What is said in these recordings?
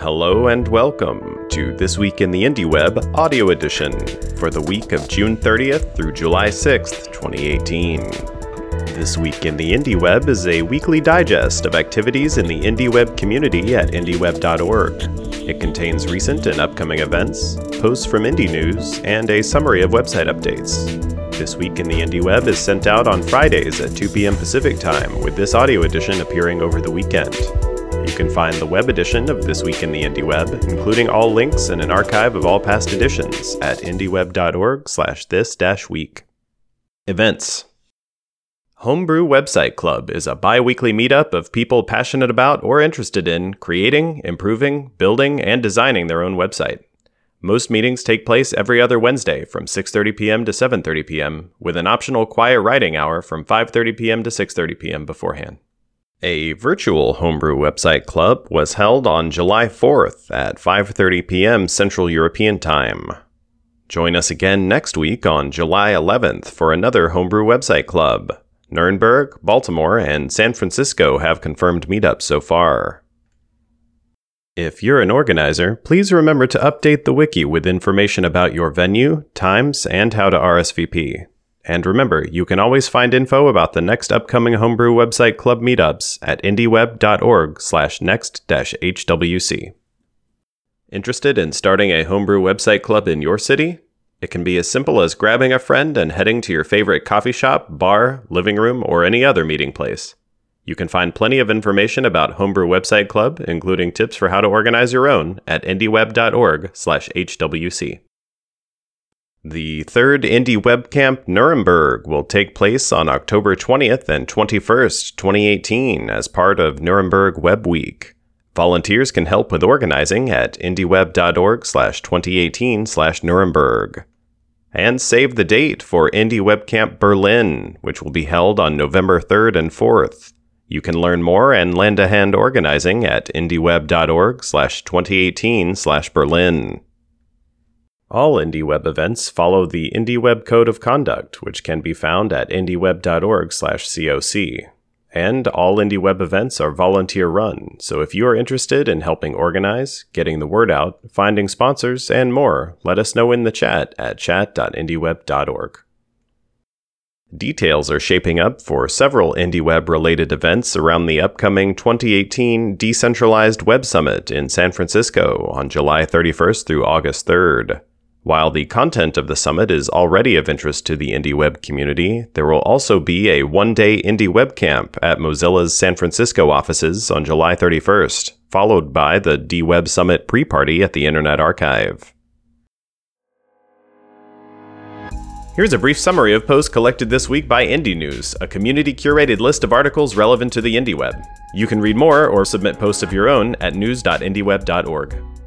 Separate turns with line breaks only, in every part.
Hello and welcome to This Week in the Indie Web audio edition for the week of June 30th through July 6th, 2018. This Week in the Indie Web is a weekly digest of activities in the Indie Web community at indieweb.org. It contains recent and upcoming events, posts from indie news, and a summary of website updates. This Week in the Indie Web is sent out on Fridays at 2 p.m. Pacific Time, with this audio edition appearing over the weekend. You can find the web edition of This Week in the Indie Web, including all links and an archive of all past editions at indieweb.org slash this dash week. Events Homebrew Website Club is a bi weekly meetup of people passionate about or interested in creating, improving, building, and designing their own website. Most meetings take place every other Wednesday from 6:30 p.m. to 7:30 p.m. with an optional quiet writing hour from 5:30 p.m. to 6:30 p.m. beforehand. A virtual homebrew website club was held on July 4th at 5:30 p.m. Central European Time. Join us again next week on July 11th for another homebrew website club. Nuremberg, Baltimore, and San Francisco have confirmed meetups so far. If you're an organizer, please remember to update the wiki with information about your venue, times, and how to RSVP. And remember, you can always find info about the next upcoming Homebrew website club meetups at indieweb.org slash next-hwc. Interested in starting a Homebrew website club in your city? It can be as simple as grabbing a friend and heading to your favorite coffee shop, bar, living room, or any other meeting place. You can find plenty of information about Homebrew Website Club, including tips for how to organize your own, at indieweb.org/hwc. The third Indie WebCamp Nuremberg will take place on October 20th and 21st, 2018, as part of Nuremberg Web Week. Volunteers can help with organizing at indieweb.org slash 2018 slash Nuremberg. And save the date for Indie WebCamp Berlin, which will be held on November 3rd and 4th. You can learn more and lend a hand organizing at indieweb.org/2018/berlin. All IndieWeb events follow the IndieWeb Code of Conduct, which can be found at indieweb.org/coc. And all IndieWeb events are volunteer run, so if you are interested in helping organize, getting the word out, finding sponsors, and more, let us know in the chat at chat.indieweb.org. Details are shaping up for several IndieWeb related events around the upcoming 2018 Decentralized Web Summit in San Francisco on July 31st through August 3rd. While the content of the summit is already of interest to the Indie Web community, there will also be a one day Indie Web Camp at Mozilla's San Francisco offices on July 31st, followed by the DWeb Summit pre party at the Internet Archive. Here's a brief summary of posts collected this week by Indie News, a community curated list of articles relevant to the IndieWeb. You can read more or submit posts of your own at news.indieweb.org.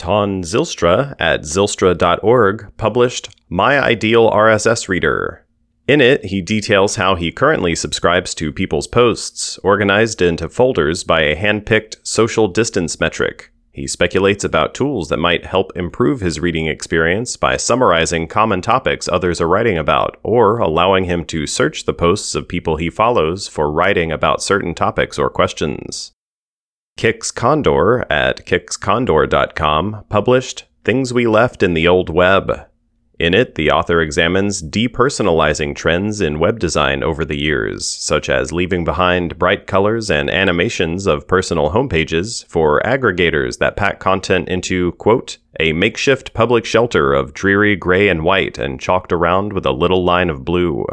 Ton Zijlstra at zylstra.org published My Ideal RSS Reader. In it, he details how he currently subscribes to people's posts, organized into folders by a hand picked social distance metric. He speculates about tools that might help improve his reading experience by summarizing common topics others are writing about, or allowing him to search the posts of people he follows for writing about certain topics or questions. Kicks Condor at kickscondor.com published Things We Left in the Old Web. In it, the author examines depersonalizing trends in web design over the years, such as leaving behind bright colors and animations of personal homepages for aggregators that pack content into, quote, a makeshift public shelter of dreary gray and white and chalked around with a little line of blue.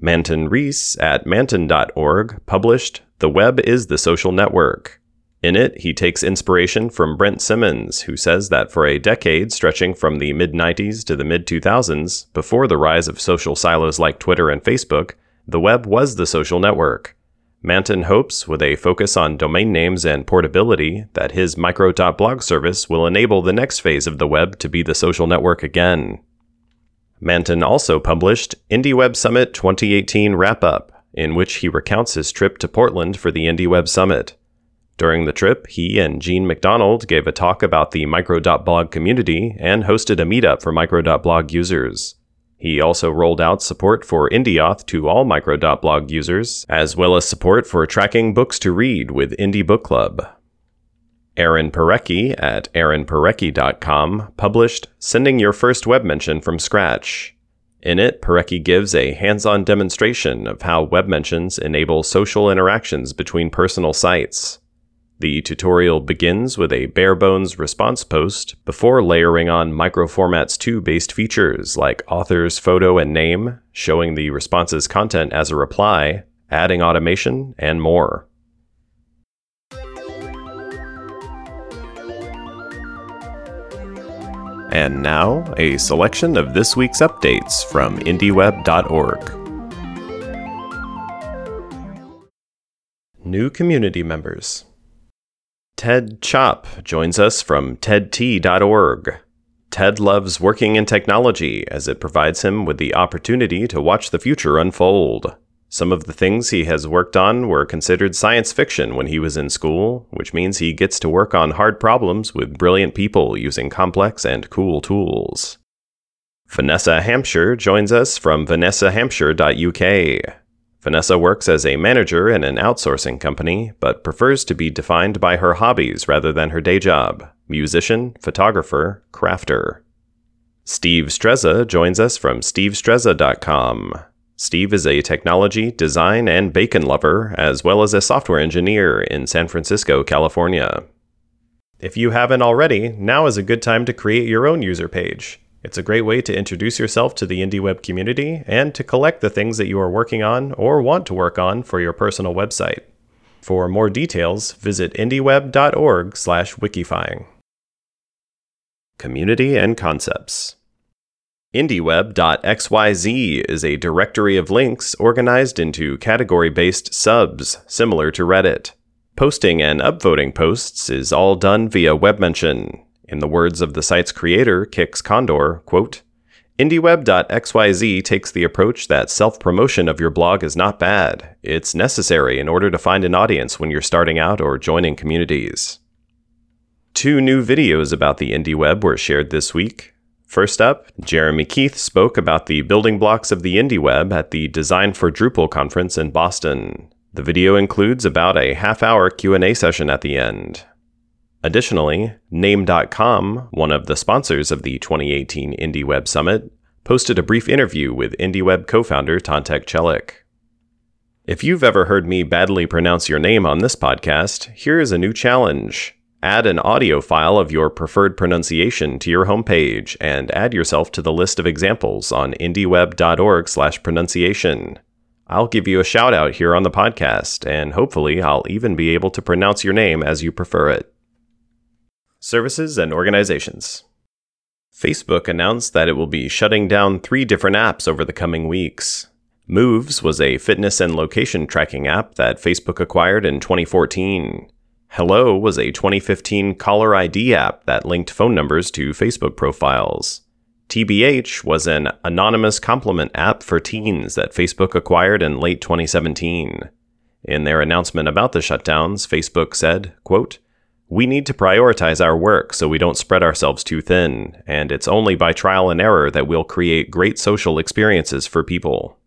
Manton Reece at manton.org published The Web is the Social Network. In it, he takes inspiration from Brent Simmons, who says that for a decade stretching from the mid 90s to the mid 2000s, before the rise of social silos like Twitter and Facebook, the web was the social network. Manton hopes, with a focus on domain names and portability, that his micro.blog service will enable the next phase of the web to be the social network again. Manton also published Indie Web Summit 2018 Wrap Up, in which he recounts his trip to Portland for the Indie Web Summit. During the trip, he and Jean MacDonald gave a talk about the micro.blog community and hosted a meetup for micro.blog users. He also rolled out support for Indieauth to all micro.blog users, as well as support for tracking books to read with Indie Book Club. Aaron Parecki at aaronparecki.com published Sending Your First Web Mention from Scratch. In it, Parecki gives a hands on demonstration of how web mentions enable social interactions between personal sites. The tutorial begins with a bare bones response post before layering on Microformats 2 based features like author's photo and name, showing the response's content as a reply, adding automation, and more. And now, a selection of this week's updates from IndieWeb.org. New community members. Ted Tschopp joins us from TEDT.org. Ted loves working in technology as it provides him with the opportunity to watch the future unfold. Some of the things he has worked on were considered science fiction when he was in school, which means he gets to work on hard problems with brilliant people using complex and cool tools. Vanessa Hampshire joins us from vanessahampshire.uk. Vanessa works as a manager in an outsourcing company, but prefers to be defined by her hobbies rather than her day job musician, photographer, crafter. Steve Strezza joins us from stevestrezza.com. Steve is a technology, design, and bacon lover, as well as a software engineer in San Francisco, California. If you haven't already, now is a good time to create your own user page. It's a great way to introduce yourself to the IndieWeb community and to collect the things that you are working on or want to work on for your personal website. For more details, visit indieweb.org/wikifying. Community and concepts. IndieWeb.xyz is a directory of links organized into category based subs, similar to Reddit. Posting and upvoting posts is all done via web mention. In the words of the site's creator, Kicks Condor, quote, IndieWeb.xyz takes the approach that self promotion of your blog is not bad. It's necessary in order to find an audience when you're starting out or joining communities. Two new videos about the IndieWeb were shared this week. First up, Jeremy Keith spoke about the building blocks of the IndieWeb at the Design for Drupal conference in Boston. The video includes about a half-hour Q&A session at the end. Additionally, Name.com, one of the sponsors of the 2018 IndieWeb Summit, posted a brief interview with IndieWeb co-founder Tantek Celik. If you've ever heard me badly pronounce your name on this podcast, here is a new challenge. Add an audio file of your preferred pronunciation to your homepage and add yourself to the list of examples on indieweb.org/pronunciation. I'll give you a shout out here on the podcast and hopefully I'll even be able to pronounce your name as you prefer it. Services and organizations. Facebook announced that it will be shutting down 3 different apps over the coming weeks. Moves was a fitness and location tracking app that Facebook acquired in 2014. Hello was a 2015 caller ID app that linked phone numbers to Facebook profiles. TBH was an anonymous compliment app for teens that Facebook acquired in late 2017. In their announcement about the shutdowns, Facebook said, quote, We need to prioritize our work so we don't spread ourselves too thin, and it's only by trial and error that we'll create great social experiences for people.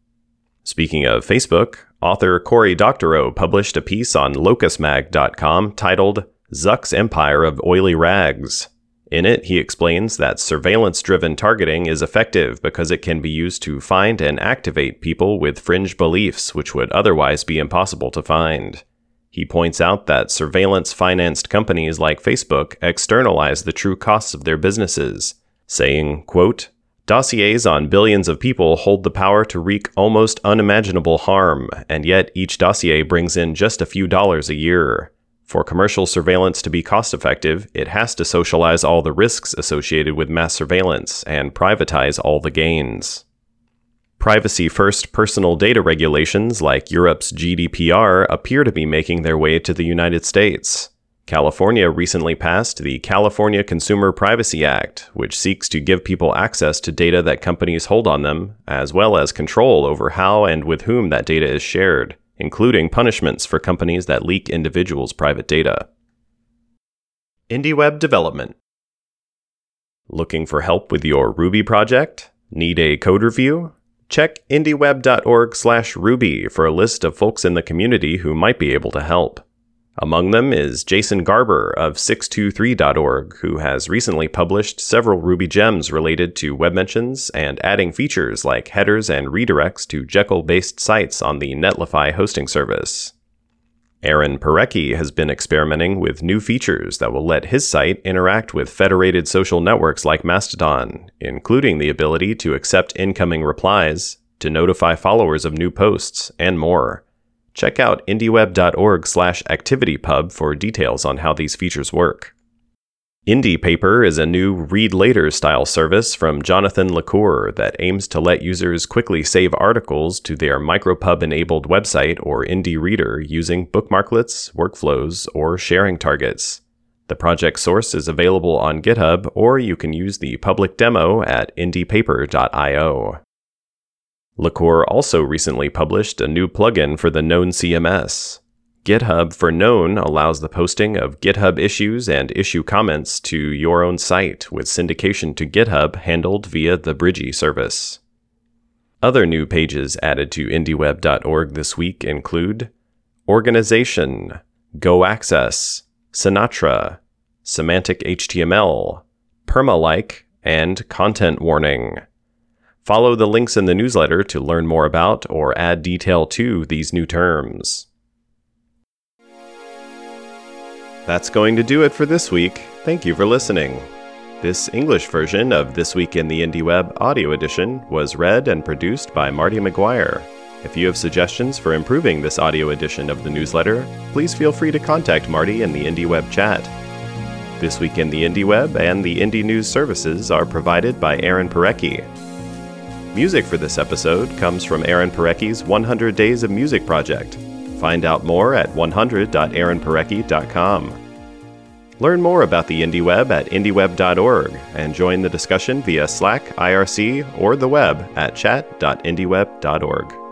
Speaking of Facebook, author Cory Doctorow published a piece on locusmag.com titled Zuck's Empire of Oily Rags. In it, he explains that surveillance driven targeting is effective because it can be used to find and activate people with fringe beliefs which would otherwise be impossible to find. He points out that surveillance financed companies like Facebook externalize the true costs of their businesses, saying, quote, Dossiers on billions of people hold the power to wreak almost unimaginable harm, and yet each dossier brings in just a few dollars a year. For commercial surveillance to be cost effective, it has to socialize all the risks associated with mass surveillance and privatize all the gains. Privacy first personal data regulations like Europe's GDPR appear to be making their way to the United States. California recently passed the California Consumer Privacy Act, which seeks to give people access to data that companies hold on them, as well as control over how and with whom that data is shared, including punishments for companies that leak individuals' private data. IndieWeb Development Looking for help with your Ruby project? Need a code review? Check indieweb.org/ruby for a list of folks in the community who might be able to help. Among them is Jason Garber of 623.org, who has recently published several Ruby gems related to web mentions and adding features like headers and redirects to Jekyll based sites on the Netlify hosting service. Aaron Parecki has been experimenting with new features that will let his site interact with federated social networks like Mastodon, including the ability to accept incoming replies, to notify followers of new posts, and more. Check out indieweb.org/activitypub for details on how these features work. Indie Paper is a new read later style service from Jonathan LaCour that aims to let users quickly save articles to their micropub enabled website or Indie Reader using bookmarklets, workflows, or sharing targets. The project source is available on GitHub, or you can use the public demo at indiepaper.io. LaCour also recently published a new plugin for the Known CMS. GitHub for Known allows the posting of GitHub issues and issue comments to your own site with syndication to GitHub handled via the Bridgy service. Other new pages added to indieweb.org this week include Organization, Go Access, Sinatra, Semantic HTML, Permalike, and Content Warning. Follow the links in the newsletter to learn more about or add detail to these new terms. That's going to do it for this week. Thank you for listening. This English version of This Week in the Indie Web audio edition was read and produced by Marty McGuire. If you have suggestions for improving this audio edition of the newsletter, please feel free to contact Marty in the Indie Web chat. This Week in the Indie Web and the Indie News services are provided by Aaron Parecki. Music for this episode comes from Aaron Parecki's 100 Days of Music project. Find out more at 100.aaronparecki.com. Learn more about the IndieWeb at indieweb.org and join the discussion via Slack, IRC, or the web at chat.indieweb.org.